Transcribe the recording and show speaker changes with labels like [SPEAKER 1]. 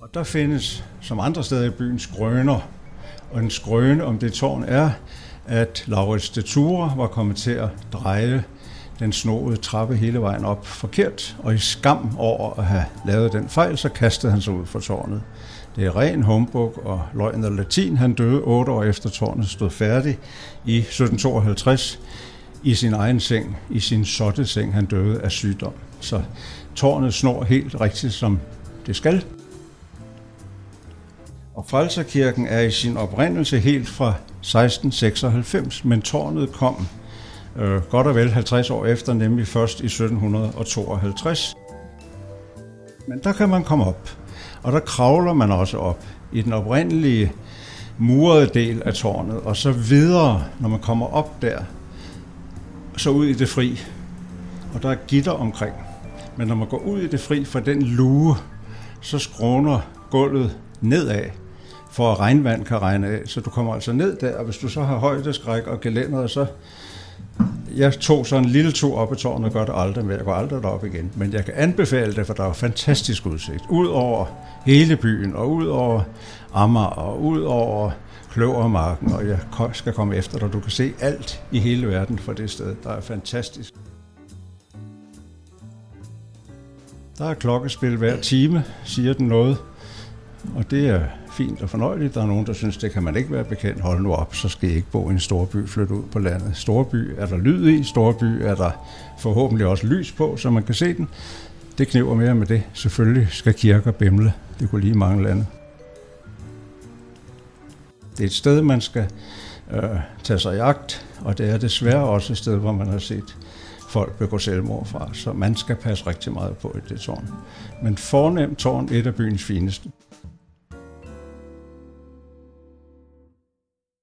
[SPEAKER 1] Og der findes, som andre steder i byen, skrøner. Og en skrøne om det tårn er, at Laurits de Ture var kommet til at dreje den snoede trappe hele vejen op forkert, og i skam over at have lavet den fejl, så kastede han sig ud fra tårnet. Det er ren humbug og løgn og latin. Han døde otte år efter tårnet stod færdig i 1752 i sin egen seng, i sin sotte seng. Han døde af sygdom. Så tårnet snor helt rigtigt, som det skal. Og Frelserkirken er i sin oprindelse helt fra 1696, men tårnet kom øh, godt og vel 50 år efter, nemlig først i 1752. Men der kan man komme op, og der kravler man også op i den oprindelige murede del af tårnet, og så videre, når man kommer op der, så ud i det fri. Og der er gitter omkring. Men når man går ud i det fri fra den luge, så skråner gulvet nedad, for at regnvand kan regne af. Så du kommer altså ned der, og hvis du så har højdeskræk og gelænder, så jeg tog så en lille tur op i tårnet og gør det aldrig men Jeg går aldrig derop igen. Men jeg kan anbefale det, for der er fantastisk udsigt. Ud over hele byen, og ud over Amager, og ud over Kløvermarken, og jeg skal komme efter dig. Du kan se alt i hele verden fra det sted. Der er fantastisk. Der er klokkespil hver time, siger den noget. Og det er fint og fornøjeligt. Der er nogen, der synes, det kan man ikke være bekendt. Hold nu op, så skal I ikke bo i en storby, flytte ud på landet. Storby er der lyd i, storby er der forhåbentlig også lys på, så man kan se den. Det kniver mere med det. Selvfølgelig skal kirker bimle. Det kunne lige mange lande. Det er et sted, man skal øh, tage sig i agt, og det er desværre også et sted, hvor man har set folk begå selvmord fra, så man skal passe rigtig meget på i det tårn. Men fornemt tårn, et af byens fineste.